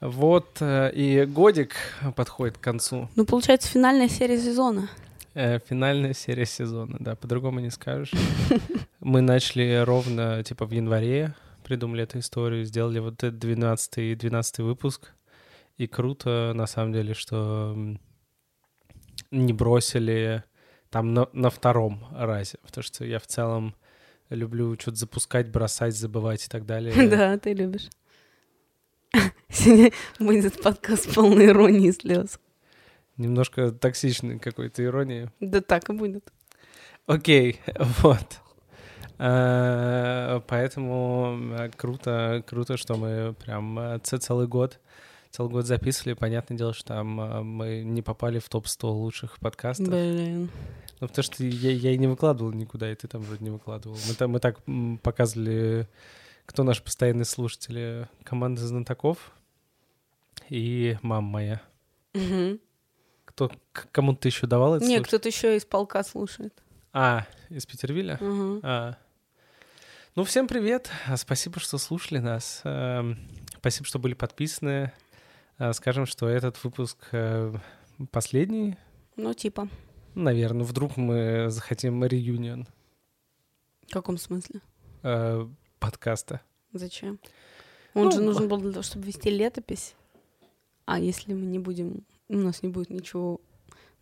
Вот э, и годик подходит к концу. Ну, получается, финальная серия сезона. Э, финальная серия сезона, да, по-другому не скажешь. Мы начали ровно, типа, в январе, придумали эту историю, сделали вот этот 12 12 выпуск. И круто, на самом деле, что не бросили там на, на втором разе, потому что я в целом люблю что-то запускать, бросать, забывать и так далее. Да, ты любишь. Сегодня будет подкаст полный иронии и слез. Немножко токсичной какой-то иронии. Да так и будет. Окей, вот. А, поэтому э, круто, круто, что мы прям э, целый год целый год записывали. Понятное дело, что там э, мы не попали в топ-100 лучших подкастов. Блин. Ну, потому что я, я и не выкладывал никуда, и ты там вроде не выкладывал. Мы, там, мы так показывали, кто наши постоянные слушатели. Команда знатоков и мама моя. Угу. Кто, кому ты еще давал это Нет, кто-то еще из полка слушает. А, из Петервиля? Угу. А. Ну, всем привет. Спасибо, что слушали нас. Эм, спасибо, что были подписаны. Э, скажем, что этот выпуск э, последний. Ну, типа. Наверное, вдруг мы захотим реюнион. В каком смысле? Э, подкаста. Зачем? Он ну, же нужен был для того, чтобы вести летопись. А если мы не будем... У нас не будет ничего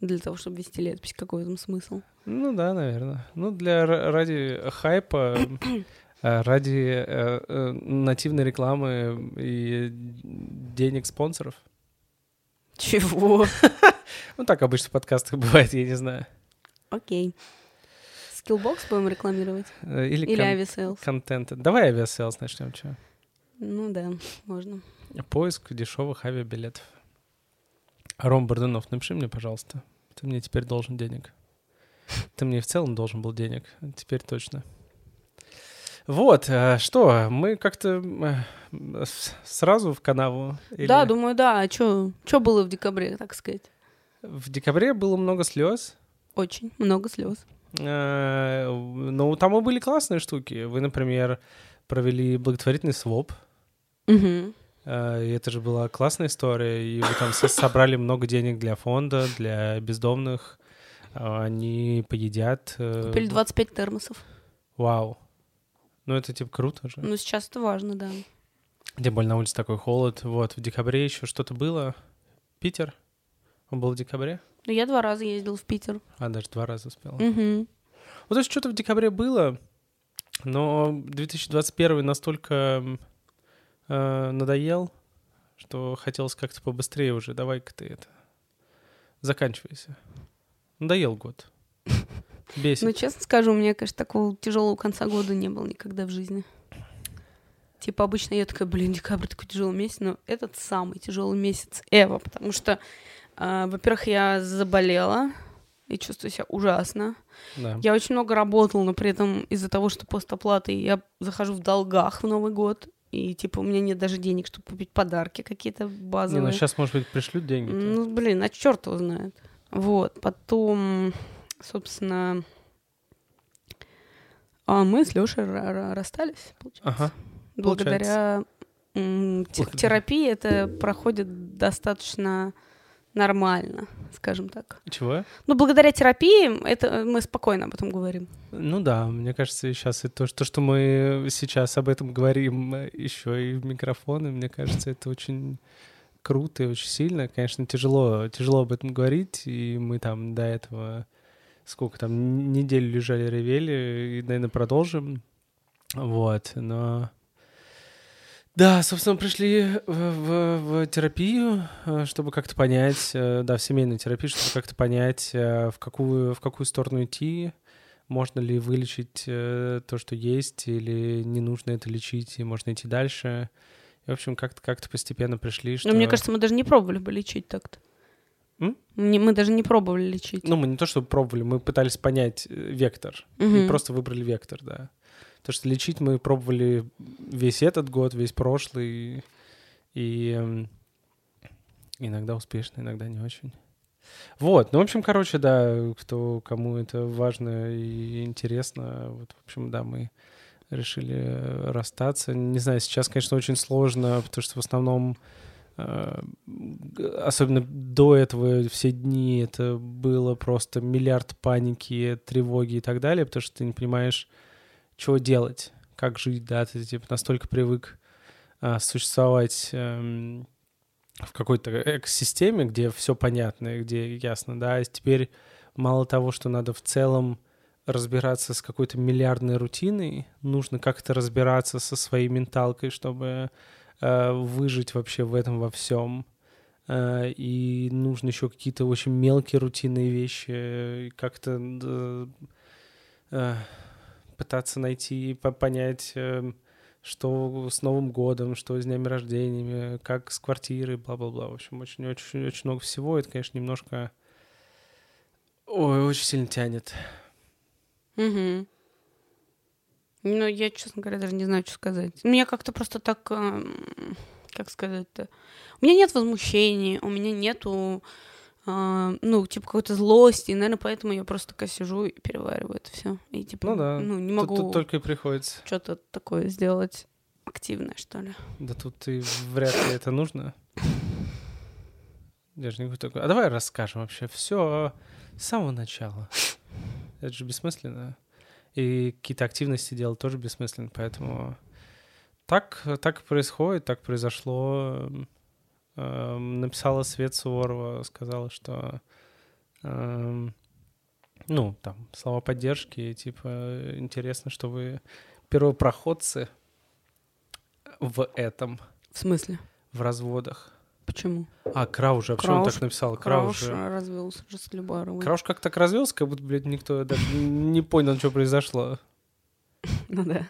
для того, чтобы вести летопись, какой в этом смысл? Ну да, наверное. Ну, для ради хайпа, ради э, э, нативной рекламы и денег спонсоров. Чего? Ну так обычно в подкастах бывает, я не знаю. Окей. Skillbox будем рекламировать? Э, или, Или кон- Aviasales? Контент. Давай Aviasales начнем, что? Ну да, можно. Поиск дешевых авиабилетов. Ром Бордунов, напиши мне, пожалуйста. Ты мне теперь должен денег. Ты мне в целом должен был денег. Теперь точно. Вот, э, что, мы как-то э, сразу в канаву? Или... Да, думаю, да. А что было в декабре, так сказать? В декабре было много слез. Очень много слез. Э, ну, там и были классные штуки. Вы, например, провели благотворительный своп. Угу. И это же была классная история. И вы там собрали много денег для фонда, для бездомных. Они поедят. Купили 25 термосов. Вау. Ну, это типа круто же. Ну, сейчас это важно, да. Тем более на улице такой холод. Вот, в декабре еще что-то было. Питер? Он был в декабре? Ну, я два раза ездил в Питер. А, даже два раза успел. Угу. Ну, то есть что-то в декабре было, но 2021 настолько э, надоел, что хотелось как-то побыстрее уже. Давай-ка ты это... Заканчивайся. Надоел год. Бесит. Ну, честно скажу, у меня, конечно, такого тяжелого конца года не было никогда в жизни. Типа обычно я такая, блин, декабрь такой тяжелый месяц, но этот самый тяжелый месяц Эва, потому что, во-первых, я заболела и чувствую себя ужасно. Да. Я очень много работала, но при этом из-за того, что постоплаты, я захожу в долгах в Новый год, и типа у меня нет даже денег, чтобы купить подарки какие-то базовые. Не, ну сейчас, может быть, пришлют деньги. Ну, блин, а черт его знает. Вот, потом собственно, а мы с Лешей расстались, получается. Ага. Благодаря терапии это проходит достаточно нормально, скажем так. Чего? Ну, благодаря терапии это мы спокойно об этом говорим. Ну да, мне кажется, сейчас и то, что, что мы сейчас об этом говорим еще и в микрофоны, мне кажется, это очень круто и очень сильно. Конечно, тяжело, тяжело об этом говорить, и мы там до этого сколько там, неделю лежали, ревели, и, наверное, продолжим. Вот, но... Да, собственно, пришли в, в, в терапию, э, чтобы как-то понять, э, да, в семейную терапию, чтобы как-то понять, э, в какую, в какую сторону идти, можно ли вылечить то, что есть, или не нужно это лечить, и можно идти дальше. И, в общем, как-то как постепенно пришли, что... Но мне кажется, мы даже не пробовали бы лечить так-то. М? Мы даже не пробовали лечить. Ну, мы не то, что пробовали, мы пытались понять э, вектор. Угу. И просто выбрали вектор, да. То, что лечить мы пробовали весь этот год, весь прошлый. И эм, иногда успешно, иногда не очень. Вот, ну, в общем, короче, да, кто, кому это важно и интересно, вот, в общем, да, мы решили расстаться. Не знаю, сейчас, конечно, очень сложно, потому что в основном э, особенно до этого все дни это было просто миллиард паники, тревоги и так далее, потому что ты не понимаешь, чего делать, как жить, да, ты типа настолько привык а, существовать эм, в какой-то экосистеме, где все понятно, где ясно, да, теперь мало того, что надо в целом разбираться с какой-то миллиардной рутиной, нужно как-то разбираться со своей менталкой, чтобы э, выжить вообще в этом во всем. Э, и нужно еще какие-то очень мелкие рутинные вещи, как-то э, э, пытаться найти, понять, э, что с Новым годом, что с днями рождениями, как с квартирой, бла-бла-бла. В общем, очень-очень-очень много всего. Это, конечно, немножко... Ой, очень сильно тянет. Угу. Ну, я, честно говоря, даже не знаю, что сказать. Мне как-то просто так, эм, как сказать-то... У меня нет возмущения, у меня нету, ну, типа, какой-то злости, и, наверное, поэтому я просто такая сижу и перевариваю это все. И, типа, ну, да. ну, не могу... Тут, тут только и приходится. Что-то такое сделать активное, что ли. Да тут и вряд ли это нужно. Даже не такой. А давай расскажем вообще все с самого начала. Это же бессмысленно. И какие-то активности делать тоже бессмысленно, поэтому так, так происходит, так произошло. Эм, написала Свет Суворова, сказала, что эм, ну, там, слова поддержки, типа, интересно, что вы первопроходцы в этом. В смысле? В разводах. Почему? А, Крауш же, а почему он так написал? Крауш, Крауш развелся же с Любаровой. Крауш как так развелся, как будто, блядь, никто даже не понял, что произошло. Ну да.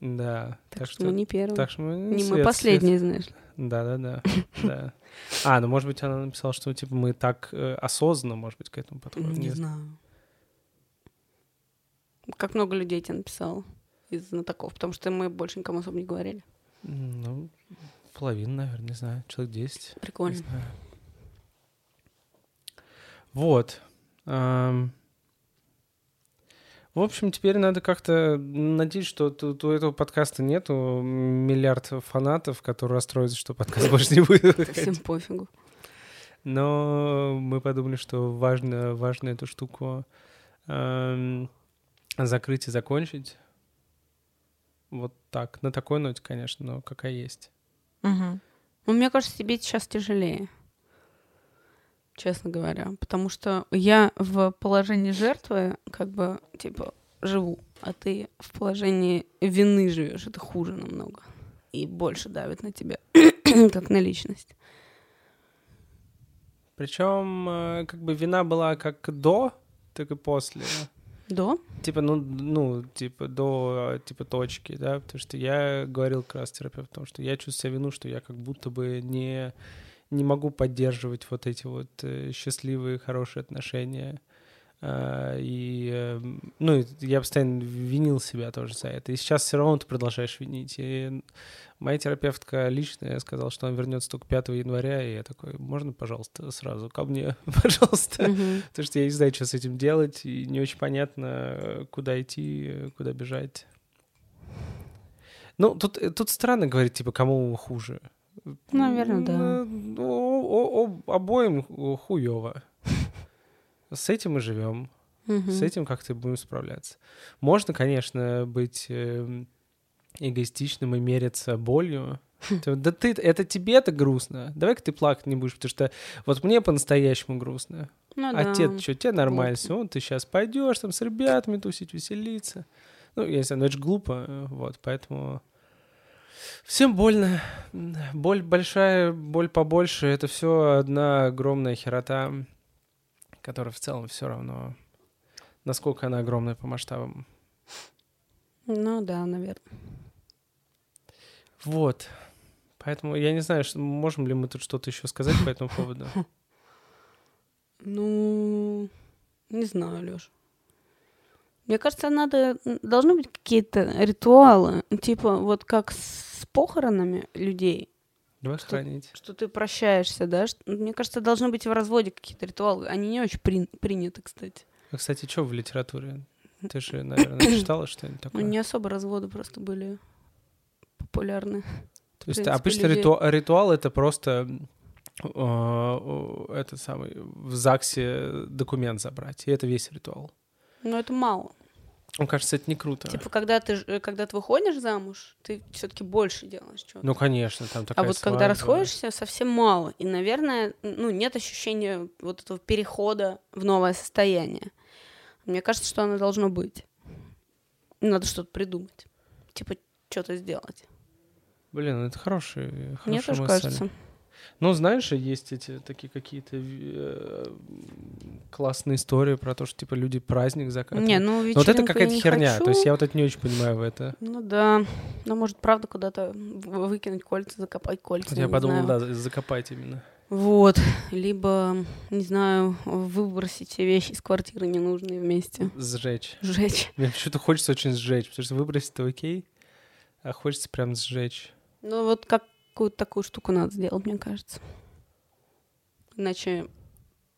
Да. Так, так что, мы не первые. Так что мы не свет, мы последние, знаешь. Да, да, да, да. А, ну, может быть, она написала, что типа мы так э, осознанно, может быть, к этому подходим. Не Нет. знаю. Как много людей тебе написало из знатоков, потому что мы больше никому особо не говорили. Ну, половина, наверное, не знаю, человек 10. Прикольно. Вот. В общем, теперь надо как-то надеюсь, что тут у этого подкаста нету миллиард фанатов, которые расстроятся, что подкаст больше не будет. Всем пофигу. Но мы подумали, что важно, важно эту штуку эм, закрыть и закончить. Вот так. На такой ноте, конечно, но какая есть. Угу. Ну, мне кажется, тебе сейчас тяжелее, честно говоря, потому что я в положении жертвы как бы, типа, живу, а ты в положении вины живешь, это хуже намного и больше давит на тебя, как на личность. Причем, э, как бы вина была как до, так и после. До? Типа, ну, ну, типа, до, типа, точки, да, потому что я говорил как раз терапевту, что я чувствую себя вину, что я как будто бы не, не могу поддерживать вот эти вот э, счастливые, хорошие отношения, а, и, эм, ну, я постоянно винил себя тоже за это. И сейчас все равно ты продолжаешь винить. И моя терапевтка личная сказала, что она вернется только 5 января, и я такой, можно, пожалуйста, сразу ко мне, пожалуйста? Mm-hmm. Потому что я не знаю, что с этим делать, и не очень понятно, куда идти, куда бежать. Ну, тут, тут странно говорить, типа, кому хуже. Наверное, да. Ну, обоим хуево. С этим мы живем. Угу. С этим как-то будем справляться. Можно, конечно, быть э, эгоистичным и мериться болью. Да ты, это тебе-то грустно. Давай-ка ты плакать не будешь, потому что вот мне по-настоящему грустно. Ну, а да. тебе что, тебе нормально все, ты сейчас пойдешь там с ребятами тусить, веселиться. Ну, я не знаю, но это же глупо, э, вот, поэтому... Всем больно. Боль большая, боль побольше. Это все одна огромная херота которая в целом все равно, насколько она огромная по масштабам. Ну да, наверное. Вот. Поэтому я не знаю, что, можем ли мы тут что-то еще сказать по этому поводу. Ну, не знаю, Лёш. Мне кажется, надо должны быть какие-то ритуалы, типа вот как с похоронами людей. Давай что, хранить. Что ты прощаешься, да? Что, мне кажется, должны быть в разводе какие-то ритуалы. Они не очень при, приняты, кстати. А, кстати, что в литературе? Ты же, наверное, читала что-нибудь такое? Ну, не особо разводы просто были популярны. То есть принципе, обычно люди- риту- ритуал это просто э, это самый в ЗАГСе документ забрать, и это весь ритуал. Но это мало. Мне кажется, это не круто. Типа, когда ты, э, когда ты выходишь замуж, ты все-таки больше делаешь чего-то. Ну, конечно, там а такая вот когда свадьба. расходишься, совсем мало. И, наверное, ну, нет ощущения вот этого перехода в новое состояние. Мне кажется, что оно должно быть. Надо что-то придумать. Типа, что-то сделать. Блин, это хороший, хорошая Мне тоже мысль. кажется. Ну, знаешь, есть эти такие какие-то э, классные истории про то, что типа люди праздник закатывают. Не, ну вот это какая-то херня. хочу. То есть я вот это не очень понимаю в это. Ну да. Ну, может, правда, куда-то выкинуть кольца, закопать кольца. Вот я подумал, знаю. да, закопать именно. Вот. Либо, не знаю, выбросить все вещи из квартиры ненужные вместе. Сжечь. Сжечь. Мне почему-то хочется очень сжечь, потому что выбросить это окей, а хочется прям сжечь. Ну, вот какую-то такую штуку надо сделать, мне кажется. Иначе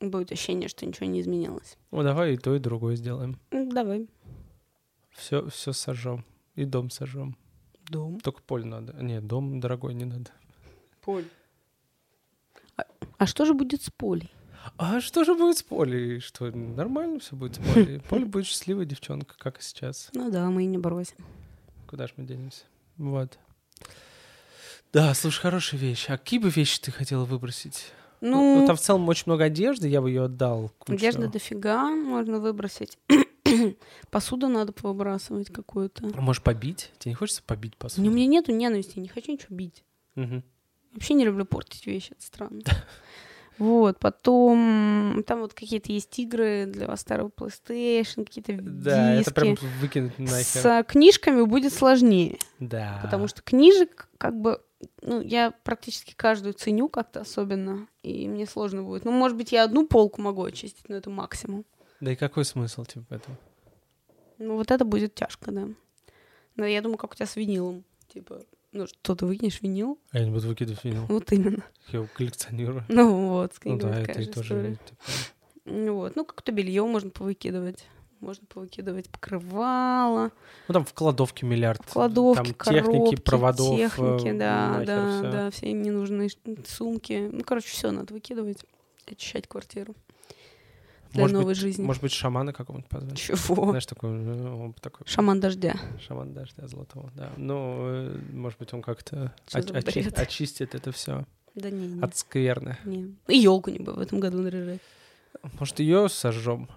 будет ощущение, что ничего не изменилось. Ну, давай и то, и другое сделаем. Ну, Давай. Все, все сожжем. И дом сожжем. Дом. Только поле надо. Нет, дом дорогой не надо. Поле. А, а что же будет с Полей? А что же будет с Полей? Что, нормально все будет с Полей? Поле будет счастливая девчонка, как и сейчас. Ну да, мы и не бросим. Куда же мы денемся? Вот. Да, слушай, хорошая вещь. А какие бы вещи ты хотела выбросить? Ну, Ну, там в целом очень много одежды, я бы ее отдал. кучу. одежды дофига можно выбросить. Посуду надо повыбрасывать какую-то. А Можешь побить? Тебе не хочется побить посуду? Ну, у меня нету ненависти, я не хочу ничего бить. Мгм. Вообще не люблю портить вещи, это странно. Вот, потом там вот какие-то есть игры для старого PlayStation, какие-то Да, это прям диски. выкинуть нахер. С книжками будет сложнее, Да. потому что книжек как бы, ну, я практически каждую ценю как-то особенно, и мне сложно будет. Ну, может быть, я одну полку могу очистить, но это максимум. Да и какой смысл, типа, этом? Ну, вот это будет тяжко, да. Но я думаю, как у тебя с винилом. Типа, ну, что ты выкинешь винил? А я не буду выкидывать винил. Вот именно. Я его коллекционирую. Ну вот, с Ну да, это и тоже, типа, Ну Вот. Ну, как-то белье можно повыкидывать. Можно повыкидывать покрывало, Ну там в кладовке миллиард. кладовки, там техники, коробки, проводов. техники, э, да, нахер да, всё. да, все ненужные сумки. Ну, короче, все надо выкидывать, очищать квартиру для Может новой быть, жизни. Может быть, шамана какого-нибудь позвать? Чего? Знаешь, такой, э, такой Шаман дождя. шаман дождя золотого, да. Ну, э, может быть, он как-то оч- очи- очистит это все Да не, не, от скверны. не. И елку не бы в этом году наряжать. Может, ее сожжем?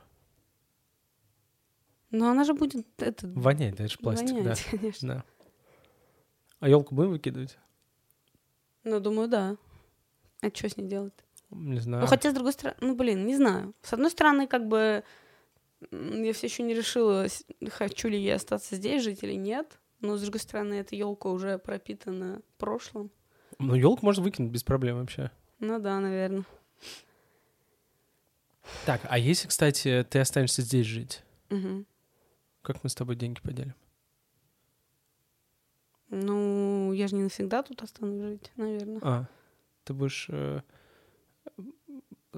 Но она же будет это, Вонять, да, это же пластик, вонять, конечно. да. Да. А елку будем выкидывать? Ну, думаю, да. А что с ней делать? Не знаю. Ну, хотя, с другой стороны, ну, блин, не знаю. С одной стороны, как бы я все еще не решила, хочу ли я остаться здесь жить или нет. Но, с другой стороны, эта елка уже пропитана прошлым. Ну, елку можно выкинуть без проблем вообще. Ну да, наверное. Так, а если, кстати, ты останешься здесь жить, Мгм. Как мы с тобой деньги поделим? Ну, я же не навсегда тут останусь жить, наверное. А, ты будешь э,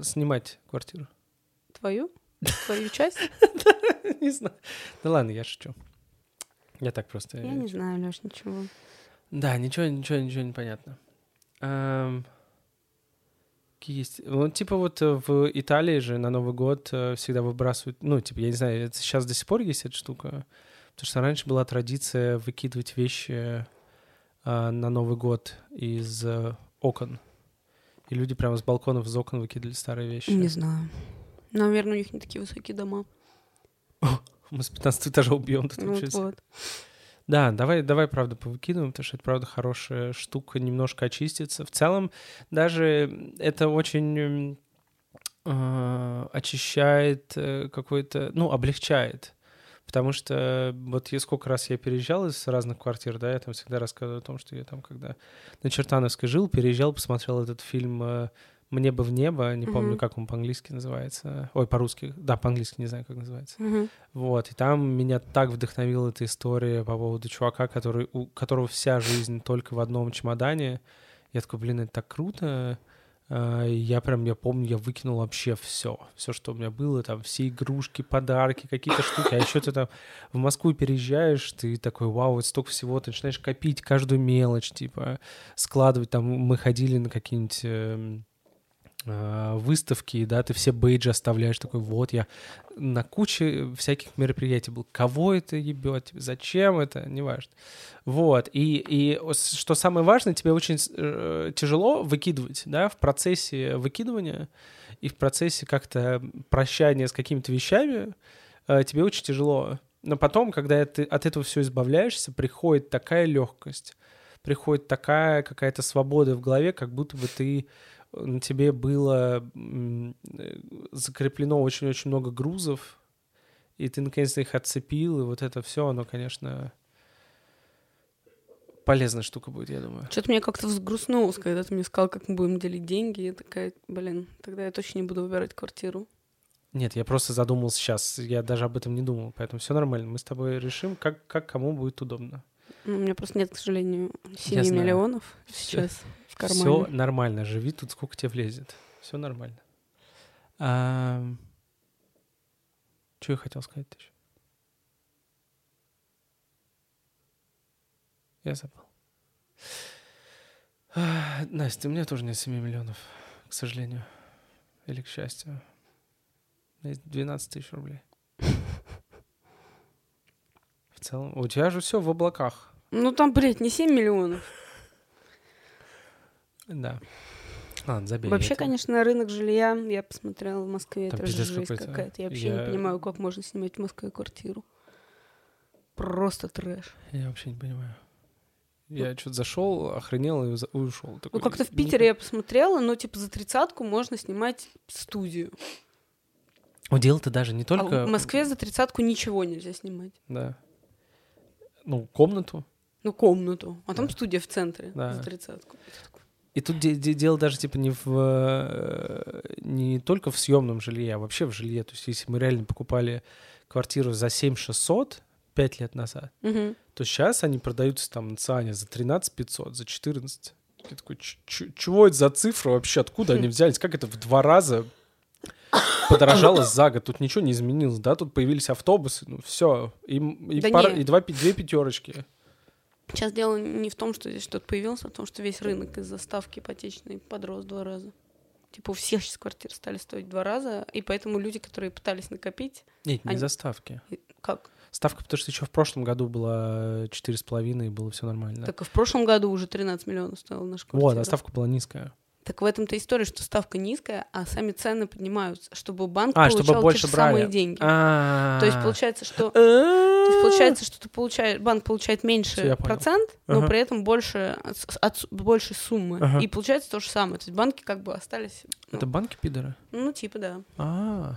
снимать квартиру? Твою? Твою часть? Не знаю. Да ладно, я шучу. Я так просто... Я не знаю, Леш, ничего. Да, ничего, ничего, ничего не понятно. Есть... Ну, типа вот э, в Италии же на Новый год э, всегда выбрасывают... Ну, типа, я не знаю, это сейчас до сих пор есть эта штука? Потому что раньше была традиция выкидывать вещи э, на Новый год из окон. И люди прямо с балконов, из окон выкидывали старые вещи. Не знаю. Наверное, у них не такие высокие дома. Мы с 15 этажа убьем тут Ну, вот. Да, давай, давай, правда, повыкидываем, потому что это, правда, хорошая штука, немножко очиститься. В целом, даже это очень м, э, очищает какой-то, ну, облегчает. Потому что вот я сколько раз я переезжал из разных квартир, да, я там всегда рассказываю о том, что я там, когда на Чертановской жил, переезжал, посмотрел этот фильм э, «Мне бы в небо», не помню, Мгм. как он по-английски называется. Ой, по-русски, да, по-английски не знаю, как называется. Мгм. Вот, и там меня так вдохновила эта история по поводу чувака, который, у которого вся жизнь только в одном чемодане. Я такой, блин, это так круто. А, Я прям, я помню, я выкинул вообще все, все, что у меня было, там, все игрушки, подарки, какие-то штуки. А еще ты там в Москву переезжаешь, ты такой, вау, вот столько всего, ты начинаешь копить каждую мелочь, типа, складывать. Там мы ходили на какие-нибудь эм, выставки, да, ты все бейджи оставляешь, такой, вот я на куче всяких мероприятий был. Кого это ебет? Зачем это? Неважно. Вот. И, и что самое важное, тебе очень э, тяжело выкидывать, да, в процессе выкидывания и в процессе как-то прощания с какими-то вещами э, тебе очень тяжело. Но потом, когда ты от этого все избавляешься, приходит такая легкость, приходит такая какая-то свобода в голове, как будто бы ты на тебе было э, закреплено очень-очень много грузов, и ты наконец-то их отцепил, и вот это все, оно, конечно, полезная штука будет, я думаю. Что-то мне как-то взгрустнулось, когда ты мне сказал, как мы будем делить деньги. Я такая, блин, тогда я точно не буду выбирать квартиру. Нет, я просто задумался сейчас, я даже об этом не думал, поэтому все нормально. Мы с тобой решим, как, как кому будет удобно. Ну, у меня просто нет, к сожалению, 7 Я знаю. миллионов Всё- сейчас в кармане. Все нормально, живи тут, сколько тебе влезет. Все нормально. Что я хотел сказать еще? Я забыл. А, Настя, у меня тоже нет 7 миллионов, к сожалению. Или к счастью. У меня есть 12 тысяч рублей. В целом, у тебя же все в облаках. Ну там, блядь, не 7 миллионов. Да. Ладно, забей. Вообще, конечно, рынок жилья, я посмотрела в Москве, Там это же жесть какой-то. какая-то. Я вообще Я- не понимаю, как можно снимать в Москве квартиру. Просто трэш. Я вообще не понимаю. Я что-то зашел, охренел и ушел. Ну, как-то в Питере я посмотрела, но, типа, за тридцатку можно снимать студию. Ну, дело-то даже не А только... в Москве за тридцатку ничего нельзя снимать. Да. Ну, комнату. Ну, комнату. А там Да. студия в центре Да. за тридцатку. И тут де- де- дело даже типа не в э, не только в съемном жилье, а вообще в жилье. То есть если мы реально покупали квартиру за 7 600 5 лет назад, Мгм. то сейчас они продаются там на Циане за 13 500, за 14. Я такой, «Ч- ч- чего это за цифры вообще? Откуда они взялись? Как это в два раза подорожало за год? Тут ничего не изменилось, да? Тут появились автобусы, ну все. И, и, Да пара- и два, две пятерочки. Сейчас дело не в том, что здесь что-то появилось, а в том, что весь рынок из-за ставки ипотечной подрос два раза. Типа у всех сейчас квартиры стали стоить два раза, и поэтому люди, которые пытались накопить, Нет, не Они- за ставки. как? Ставка, потому что еще в прошлом году была четыре с половиной, и было все нормально. Так и в прошлом году уже 13 миллионов стоила наша квартира. вот, а ставка была низкая. Так в этом-то история, что ставка низкая, а сами цены поднимаются, чтобы банк А, получал чтобы больше те же брали. самые деньги. А. То есть получается, что то есть получается, что ты получаешь, банк получает меньше процент, но Ага. при этом больше от, от большей суммы. Ага. И получается то же самое. То есть банки как бы остались. ну, Это банки пидоры? Ну, типа, да. А,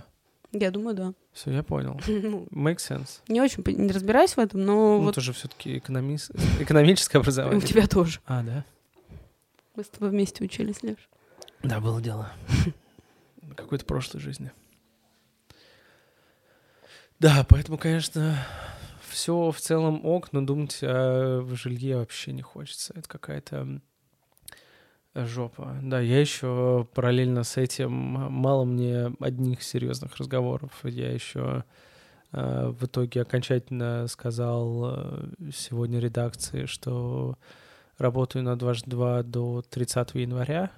Я думаю, да. все, я понял. Ну, Make sense. не очень не разбираюсь в этом, но Ну, вот тоже все-таки экономист... экономическое у образование. тебя тоже. А, да? Мы с тобой вместе учились, Леш. Да, было дело. Какой-то прошлой жизни. Да, поэтому, конечно, все в целом ок, но думать о жилье вообще не хочется. Это какая-то жопа. Да, я еще параллельно с этим мало мне одних серьезных разговоров. Я еще э, в итоге окончательно сказал э, сегодня редакции, что работаю на 22 до 30 января.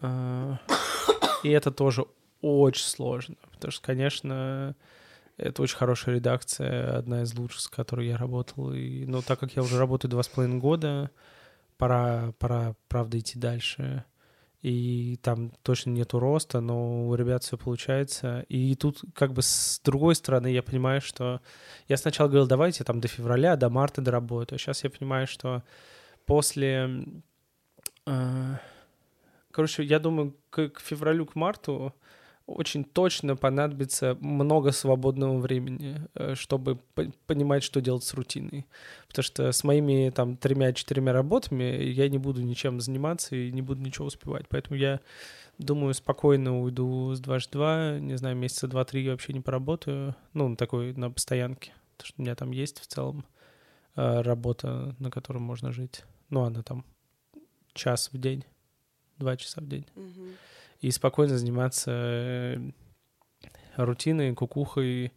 А, И это тоже очень сложно, потому что, конечно, это очень хорошая редакция, одна из лучших, с которой я работал. И, но так как я уже работаю два с половиной года, пора, пора, правда, идти дальше. И там точно нету роста, но у ребят все получается. И тут как бы с другой стороны я понимаю, что я сначала говорил, давайте там до февраля, до марта доработаю. Сейчас я понимаю, что после... э, Короче, я думаю, к, к февралю, к марту очень точно понадобится много свободного времени, э, чтобы по- понимать, что делать с рутиной. Потому что с моими там тремя-четырьмя работами я не буду ничем заниматься и не буду ничего успевать. Поэтому я думаю, спокойно уйду с 2 не знаю, месяца два-три я вообще не поработаю. Ну, такой, на постоянке. Потому что у меня там есть в целом э, работа, на которой можно жить. Ну, она там час в день, два часа в день. И спокойно заниматься э, рутиной, кукухой,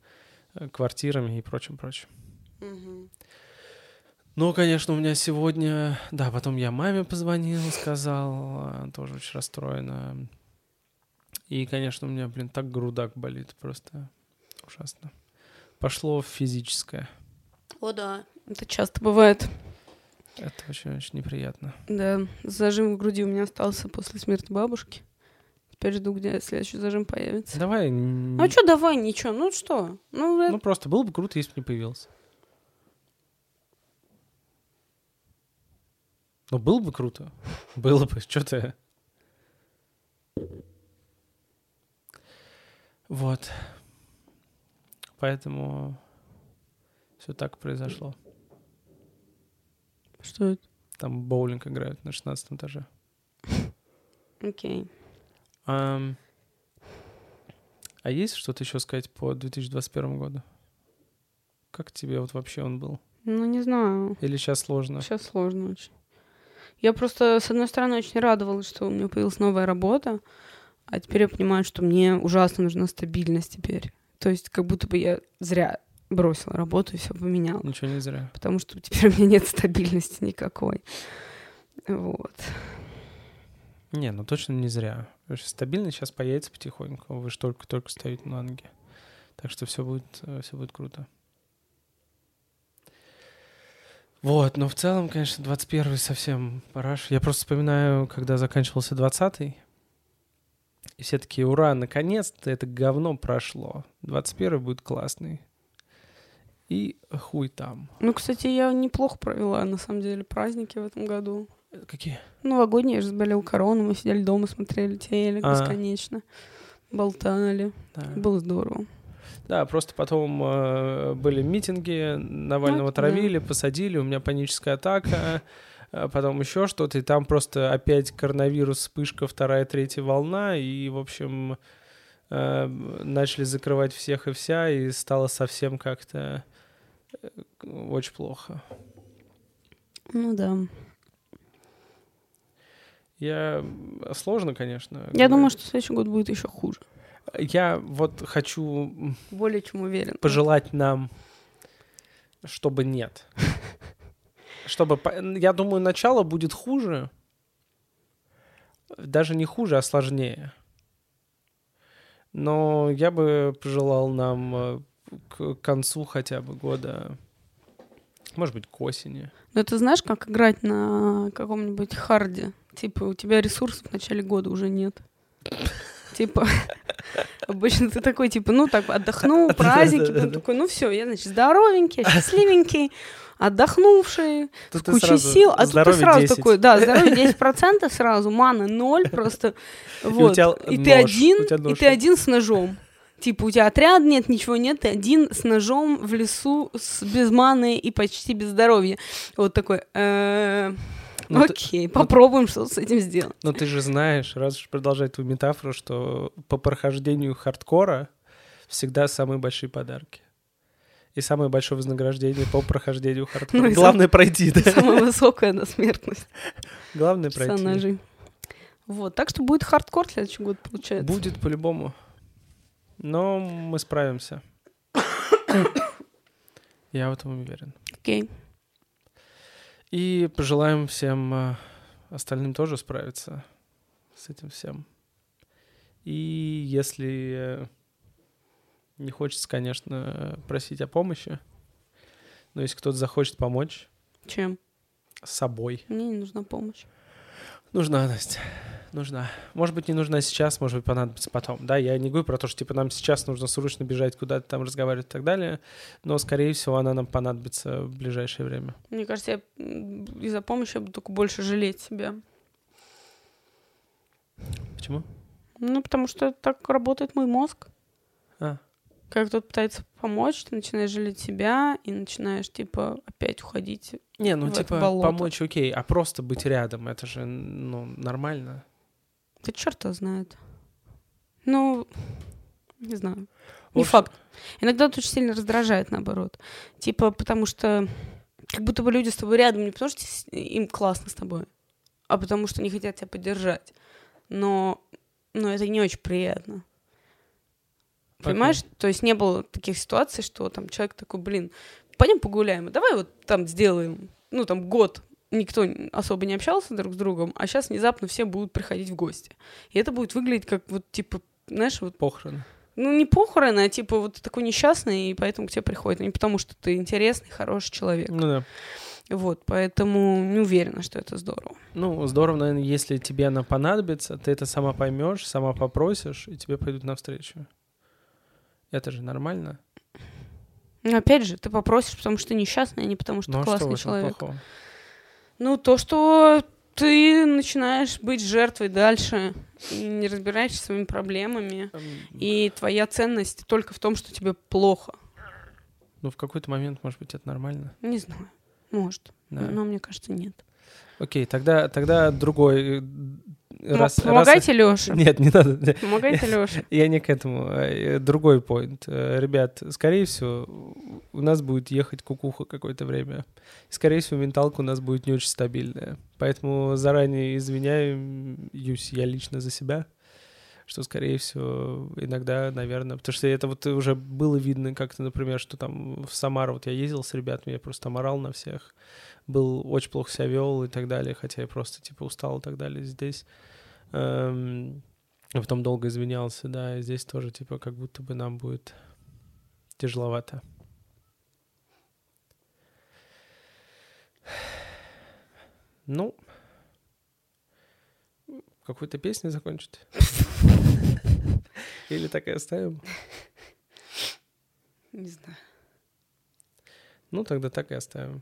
э, квартирами и прочим-прочим. Ну, конечно, у меня сегодня... Да, потом я маме позвонил, сказал, она тоже очень расстроена. И, конечно, у меня, блин, так грудак болит, просто ужасно. Пошло физическое. О, да. Это часто бывает. Это очень-очень неприятно. Да, зажим в груди у меня остался после смерти бабушки. Теперь жду, где следующий зажим появится. Давай... Ну, а что давай, ничего, ну что? Ну, ну, просто было бы круто, если бы не появился. Ну, было бы круто. Было бы. Что ты... Вот. Поэтому все так произошло. Что это? Там боулинг играют на 16 этаже. Окей. Okay. А есть что-то еще сказать по 2021 году? Как тебе вот вообще он был? Ну, не знаю. Или сейчас сложно? Сейчас сложно очень. Я просто, с одной стороны, очень радовалась, что у меня появилась новая работа, а теперь я понимаю, что мне ужасно нужна стабильность теперь. То есть как будто бы я зря бросила работу и все поменяла. Ничего не зря. Потому что теперь у меня нет стабильности никакой. Вот. Не, ну точно не зря. Стабильность сейчас появится потихоньку. Вы же только-только стоите на ноги. Так что все будет, э, все будет круто. Вот, но в целом, конечно, 21-й совсем параш. Я просто вспоминаю, когда заканчивался 20-й, и все такие, ура, наконец-то это говно прошло. 21-й будет классный. И хуй там. Ну, кстати, я неплохо провела, на самом деле, праздники в этом году. Какие? Новогодние, я же заболел корону, мы сидели дома, смотрели телек а. бесконечно, болтали. Да. Было здорово. Да, просто потом э, были митинги, Навального ну, травили, да. посадили, у меня паническая атака, э, потом еще что-то, и там просто опять коронавирус, вспышка, вторая, третья волна, и, в общем, э, начали закрывать всех и вся, и стало совсем как-то э, очень плохо. Ну да. Я сложно, конечно. Я думаю, что следующий год будет еще хуже. Я вот хочу... Более чем уверен. Пожелать нам, чтобы нет. Чтобы... Я думаю, начало будет хуже. Даже не хуже, а сложнее. Но я бы пожелал нам э, к концу хотя бы года, может быть, к осени. Но ты знаешь, как играть на каком-нибудь харде? Типа, у тебя ресурсов в начале года уже нет. Типа, обычно ты такой, типа, ну, так, отдохнул, праздники, потом такой, ну, все, я, значит, здоровенький, счастливенький, отдохнувший, тут с кучей сил, а тут ты сразу 10. такой, да, здоровье 10% сразу, мана 0 просто, вот, и, и ты один, и ты один с ножом. Типа, у тебя отряд нет, ничего нет, ты один с ножом в лесу, с, без маны и почти без здоровья. Вот такой, э, ну, Окей, ты, попробуем ну, что с этим сделать. Но ты же знаешь, раз уж продолжать твою метафору, что по прохождению хардкора всегда самые большие подарки. И самое большое вознаграждение по прохождению хардкора. Ну, Главное сам... пройти, да? Самая высокая на смертность. Главное пройти. Персонажей. Вот, так что будет хардкор следующий год, получается. Будет по-любому. Но мы справимся. Я в этом уверен. Окей. Okay. И пожелаем всем э, остальным тоже справиться с этим всем. И если не хочется, конечно, просить о помощи, но если кто-то захочет помочь... Чем? С собой. Мне не нужна помощь. Нужна, Настя нужна. Может быть, не нужна сейчас, может быть, понадобится потом. Да, я не говорю про то, что типа нам сейчас нужно срочно бежать куда-то там разговаривать и так далее, но, скорее всего, она нам понадобится в ближайшее время. Мне кажется, я из-за помощи я буду только больше жалеть себя. Почему? Ну, потому что так работает мой мозг. А. Как кто-то пытается помочь, ты начинаешь жалеть себя и начинаешь, типа, опять уходить. Не, ну, типа, помочь окей, а просто быть рядом, это же, ну, нормально. Да черта знает. Ну, не знаю. Не факт. Иногда это очень сильно раздражает, наоборот. Типа, потому что как будто бы люди с тобой рядом не потому, что им классно с тобой, а потому что не хотят тебя поддержать. Но, но это не очень приятно. Понимаешь? То есть не было таких ситуаций, что там человек такой, блин, пойдем погуляем, а давай вот там сделаем, ну там год никто особо не общался друг с другом, а сейчас внезапно все будут приходить в гости. И это будет выглядеть как вот типа, знаешь, вот... Похороны. Ну, не похороны, а типа вот ты такой несчастный, и поэтому к тебе приходят. Не потому что ты интересный, хороший человек. Ну да. Вот, поэтому не уверена, что это здорово. Ну, здорово, наверное, если тебе она понадобится, ты это сама поймешь, сама попросишь, и тебе пойдут навстречу. Это же нормально. Но опять же, ты попросишь, потому что несчастный, а не потому что ну, ты классный а что человек. Плохого? Ну, то, что ты начинаешь быть жертвой дальше и не разбираешься своими проблемами. И твоя ценность только в том, что тебе плохо. Ну, в какой-то момент, может быть, это нормально. Не знаю. Может. Да. Но мне кажется, нет. Окей, тогда, тогда другой э, раз, помогайте раз... Лёше. Нет, не надо. Помогайте Лёше. Я не к этому. А, другой поинт. Э, ребят, скорее всего, у нас будет ехать кукуха какое-то время. Скорее всего, менталка у нас будет не очень стабильная. Поэтому заранее извиняюсь я лично за себя, что, скорее всего, иногда, наверное... Потому что это вот уже было видно как-то, например, что там в Самару вот я ездил с ребятами, я просто там орал на всех был очень плохо себя вел и так далее, хотя я просто типа устал и так далее. Здесь эм, а потом долго извинялся, да, и здесь тоже типа как будто бы нам будет тяжеловато. Ну, какую-то песню закончить? Или так и оставим? Не знаю. Ну, тогда так и оставим.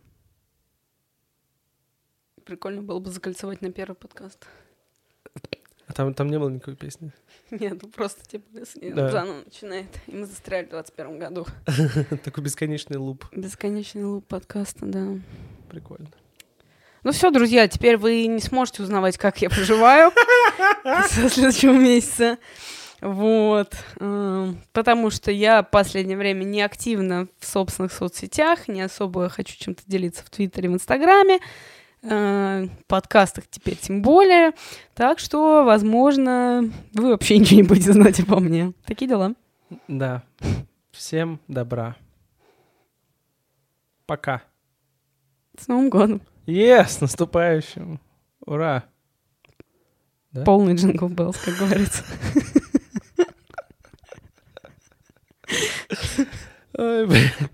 Прикольно было бы закольцевать на первый подкаст. А там, там не было никакой песни? Нет, ну просто типа да. заново начинает. И мы застряли в 21 году. Такой бесконечный луп. Бесконечный луп подкаста, да. Прикольно. Ну все, друзья, теперь вы не сможете узнавать, как я проживаю со следующего месяца. Вот. Эм, потому что я в последнее время не активна в собственных соцсетях, не особо хочу чем-то делиться в Твиттере, в Инстаграме. Э, подкастах теперь тем более. Так что, возможно, вы вообще ничего не будете знать обо мне. Такие дела. Да. Всем добра. Пока. С Новым годом. Yes, с наступающим. Ура. Да? Полный jingle Bells, как говорится. oh, man.